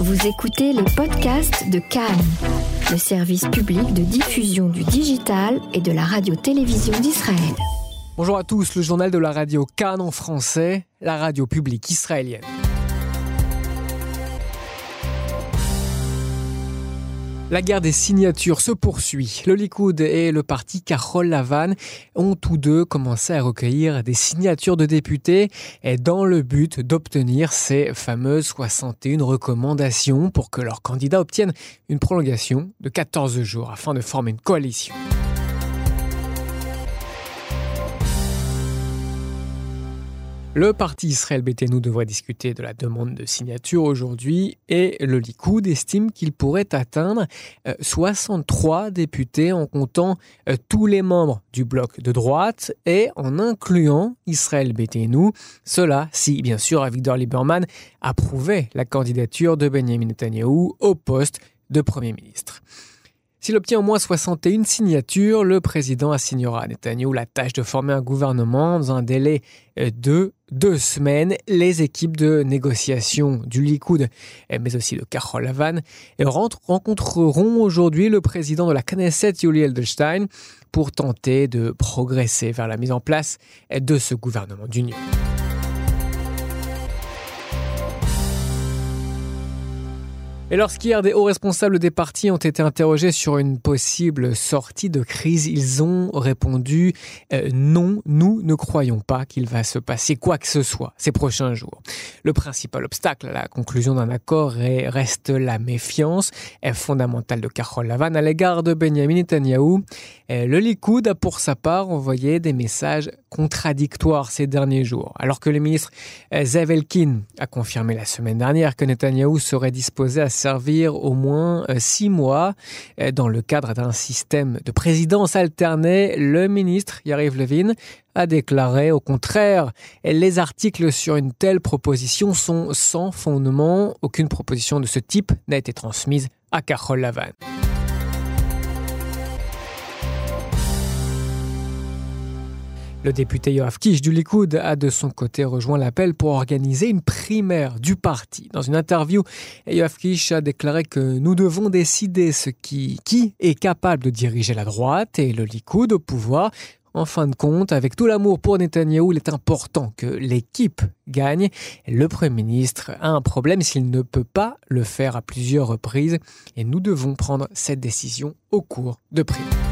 Vous écoutez les podcasts de Cannes, le service public de diffusion du digital et de la radio-télévision d'Israël. Bonjour à tous, le journal de la radio Cannes en français, la radio publique israélienne. La guerre des signatures se poursuit. Le Likoud et le parti Carol Lavan ont tous deux commencé à recueillir des signatures de députés dans le but d'obtenir ces fameuses 61 recommandations pour que leurs candidats obtiennent une prolongation de 14 jours afin de former une coalition. Le parti Israël nous devrait discuter de la demande de signature aujourd'hui et le Likoud estime qu'il pourrait atteindre 63 euh, députés en comptant euh, tous les membres du bloc de droite et en incluant Israël nous. Cela si, bien sûr, Avigdor Lieberman approuvait la candidature de Benjamin Netanyahu au poste de Premier ministre. S'il obtient au moins 61 signatures, le président assignera à Netanyahu la tâche de former un gouvernement dans un délai euh, de deux semaines. Les équipes de négociation du Likoud, euh, mais aussi de Karol Lavan, rencontreront aujourd'hui le président de la Knesset, Yuli Edelstein, pour tenter de progresser vers la mise en place de ce gouvernement d'union. Et lorsqu'hier des hauts responsables des partis ont été interrogés sur une possible sortie de crise, ils ont répondu euh, non, nous ne croyons pas qu'il va se passer quoi que ce soit ces prochains jours. Le principal obstacle à la conclusion d'un accord reste la méfiance est fondamentale de Carole Lavan à l'égard de Benjamin Netanyahu. Le Likoud a pour sa part envoyé des messages contradictoires ces derniers jours. Alors que le ministre Zevelkin a confirmé la semaine dernière que Netanyahu serait disposé à servir au moins euh, six mois euh, dans le cadre d'un système de présidence alternée. Le ministre Yariv Levin a déclaré au contraire, les articles sur une telle proposition sont sans fondement. Aucune proposition de ce type n'a été transmise à Carole Lavan. Le député Yoav Kish du Likoud a de son côté rejoint l'appel pour organiser une primaire du parti. Dans une interview, Yoav Kish a déclaré que nous devons décider ce qui, qui est capable de diriger la droite et le Likoud au pouvoir. En fin de compte, avec tout l'amour pour Netanyahou, il est important que l'équipe gagne. Le Premier ministre a un problème s'il ne peut pas le faire à plusieurs reprises et nous devons prendre cette décision au cours de primaire.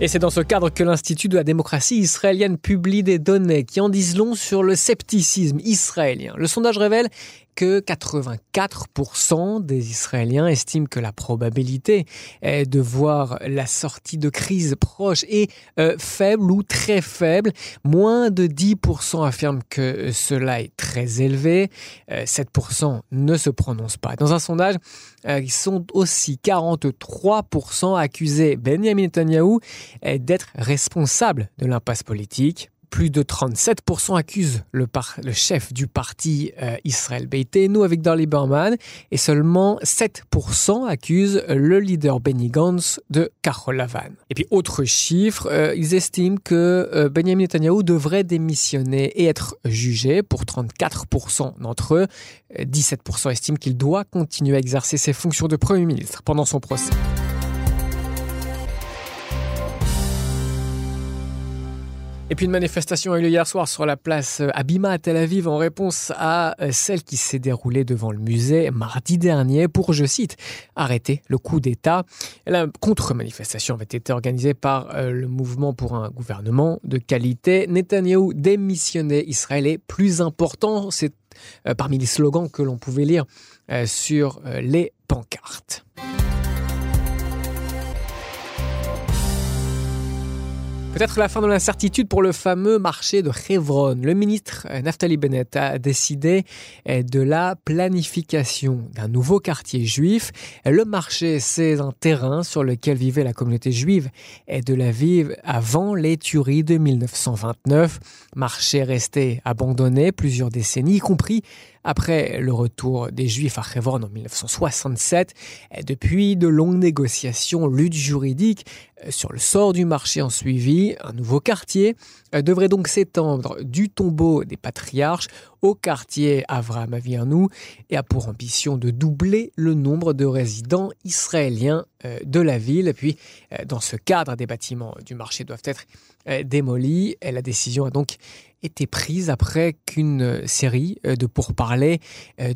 Et c'est dans ce cadre que l'Institut de la démocratie israélienne publie des données qui en disent long sur le scepticisme israélien. Le sondage révèle que 84% des Israéliens estiment que la probabilité de voir la sortie de crise proche est euh, faible ou très faible. Moins de 10% affirment que cela est très élevé. 7% euh, ne se prononcent pas. Dans un sondage, euh, ils sont aussi 43% accusés Benjamin Netanyahu d'être responsable de l'impasse politique plus de 37% accusent le, chef du parti euh, Israël nous avec Darly Berman et seulement 7% accusent le leader Benny Gantz de Carol Lavan. Et puis autre chiffre, euh, ils estiment que euh, Benjamin Netanyahu devrait démissionner et être jugé pour 34% d'entre eux. 17% estiment qu'il doit continuer à exercer ses fonctions de Premier ministre pendant son procès. Et puis une manifestation a eu lieu hier soir sur la place euh, Abima à Tel Aviv en réponse à euh, celle qui s'est déroulée devant le musée mardi dernier pour, je cite, arrêter le coup d'État. La contre-manifestation avait été organisée par euh, le mouvement pour un gouvernement de qualité. Netanyahou démissionné, Israël est plus important. C'est parmi les slogans que l'on pouvait lire sur les pancartes. Peut-être la fin de l'incertitude pour le fameux marché de Hebron. Le ministre euh, Naftali Bennett a décidé euh, de la planification d'un nouveau quartier juif. Le marché, c'est un terrain sur lequel vivait la communauté juive de la ville avant les tueries de 1929. Marché resté abandonné plusieurs décennies, y compris après le retour des Juifs à Hebron en 1967. Depuis, de longues négociations, luttes juridiques euh, sur le sort du marché en suivi. Un nouveau quartier euh, devrait donc s'étendre du tombeau des patriarches au quartier Avraham Aviernou et a pour ambition de doubler le nombre de résidents israéliens euh, de la ville. Puis, dans ce cadre, des bâtiments du marché doivent être démolis. La décision a donc été prise après qu'une série de pourparlers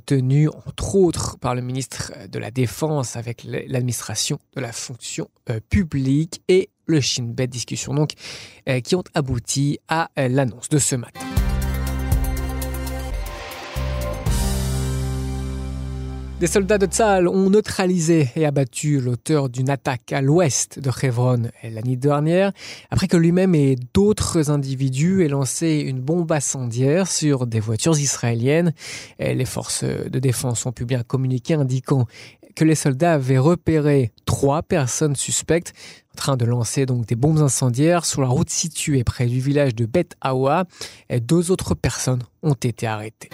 tenus entre autres par le ministre de la Défense avec l'administration de la fonction publique et le Shin Bet discussion donc qui ont abouti à l'annonce de ce matin. Des soldats de Tzal ont neutralisé et abattu l'auteur d'une attaque à l'ouest de Hebron l'année dernière, après que lui-même et d'autres individus aient lancé une bombe incendiaire sur des voitures israéliennes. Les forces de défense ont publié un communiqué indiquant que les soldats avaient repéré trois personnes suspectes en train de lancer donc des bombes incendiaires sur la route située près du village de Bet Awa. Deux autres personnes ont été arrêtées.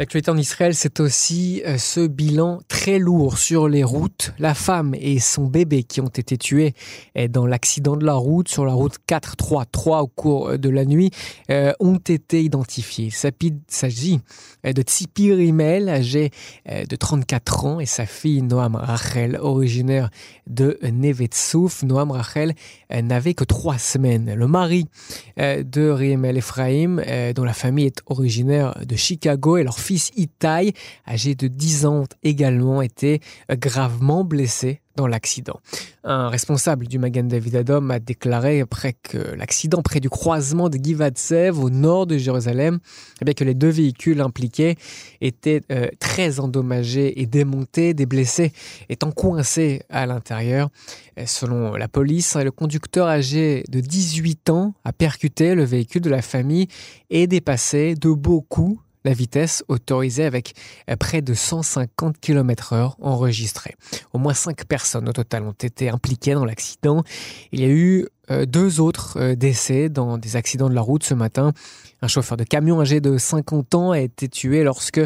L'actualité en Israël, c'est aussi euh, ce bilan très lourd sur les routes. La femme et son bébé qui ont été tués euh, dans l'accident de la route sur la route 433 au cours euh, de la nuit ont été identifiés. Il s'agit de Tzipi Rimel, âgé de 34 ans, et sa fille Noam Rachel, originaire de Nevetsouf. Noam Rachel n'avait que trois semaines. Le mari de Rimel Ephraim, dont la famille est originaire de Chicago, et leur fille fils Itai, âgé de 10 ans, également été gravement blessé dans l'accident. Un responsable du Magan David Adom a déclaré après que l'accident près du croisement de Givatsev au nord de Jérusalem, eh bien que les deux véhicules impliqués étaient euh, très endommagés et démontés, des blessés étant coincés à l'intérieur. Selon la police, le conducteur âgé de 18 ans a percuté le véhicule de la famille et dépassé de beaucoup la vitesse autorisée avec euh, près de 150 km heure enregistrée. Au moins 5 personnes au total ont été impliquées dans l'accident. Il y a eu euh, deux autres euh, décès dans des accidents de la route ce matin. Un chauffeur de camion âgé de 50 ans a été tué lorsque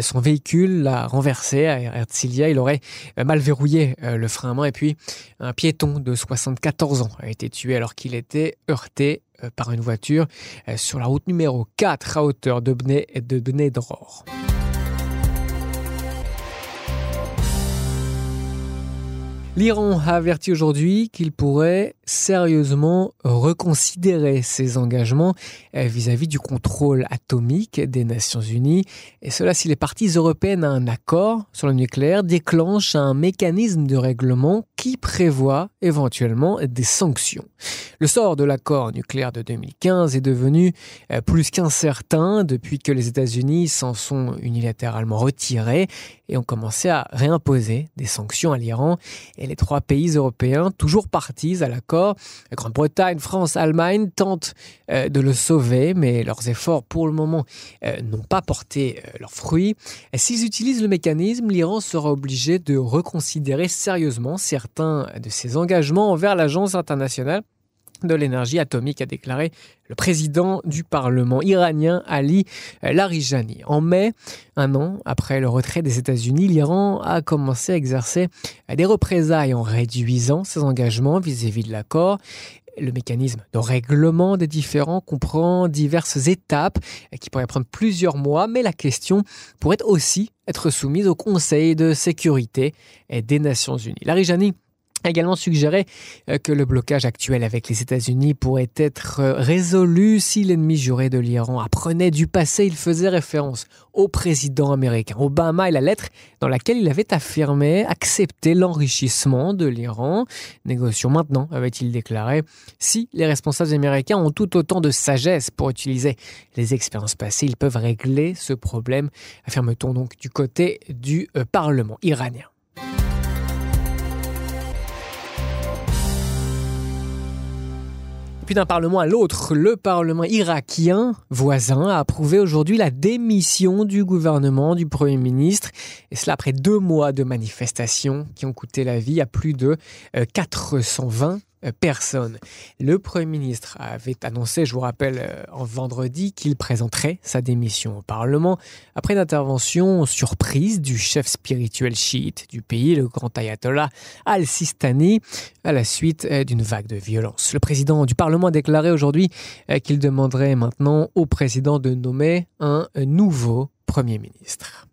son véhicule l'a renversé à Herzliya. Il aurait mal verrouillé le frein à main. Et puis, un piéton de 74 ans a été tué alors qu'il était heurté par une voiture euh, sur la route numéro 4 à hauteur de Bnei, de. L'Iran a averti aujourd'hui qu'il pourrait sérieusement reconsidérer ses engagements euh, vis-à-vis du contrôle atomique des Nations Unies. Et cela si les parties européennes à un accord sur le nucléaire déclenchent un mécanisme de règlement qui prévoit éventuellement des sanctions. Le sort de l'accord nucléaire de 2015 est devenu euh, plus qu'incertain depuis que les États-Unis s'en sont unilatéralement retirés et ont commencé à réimposer des sanctions à l'Iran. Et les trois pays européens, toujours partis à l'accord, Grande-Bretagne, France, Allemagne, tentent euh, de le sauver, mais leurs efforts pour le moment euh, n'ont pas porté leurs fruits. S'ils utilisent le mécanisme, l'Iran sera obligé de reconsidérer sérieusement certains de ses engagements envers l'Agence internationale de l'énergie atomique, a déclaré le président du Parlement iranien Ali Larijani. En mai, un an après le retrait des États-Unis, l'Iran a commencé à exercer des représailles en réduisant ses engagements vis-à-vis de l'accord. Le mécanisme de règlement des différends comprend diverses étapes qui pourraient prendre plusieurs mois, mais la question pourrait aussi être soumise au Conseil de sécurité des Nations Unies. Larijani a également suggéré euh, que le blocage actuel avec les États-Unis pourrait être euh, résolu si l'ennemi juré de l'Iran apprenait du passé. Il faisait référence au président américain Obama et la lettre dans laquelle il avait affirmé accepter l'enrichissement de l'Iran. Négocions maintenant, avait-il déclaré, si les responsables américains ont tout autant de sagesse pour utiliser les expériences passées, ils peuvent régler ce problème, affirme-t-on donc du côté du euh, Parlement iranien. Puis d'un parlement à l'autre, le parlement irakien voisin a approuvé aujourd'hui la démission du gouvernement du Premier ministre, et cela après deux mois de manifestations qui ont coûté la vie à plus de 420 euh, personne. Le Premier ministre avait annoncé, je vous rappelle, en vendredi qu'il présenterait sa démission au Parlement après une intervention surprise du chef spirituel chiite du pays, le grand ayatollah al-Sistani, à la suite d'une vague de violence. Le président du Parlement a déclaré aujourd'hui qu'il demanderait maintenant au président de nommer un nouveau Premier ministre.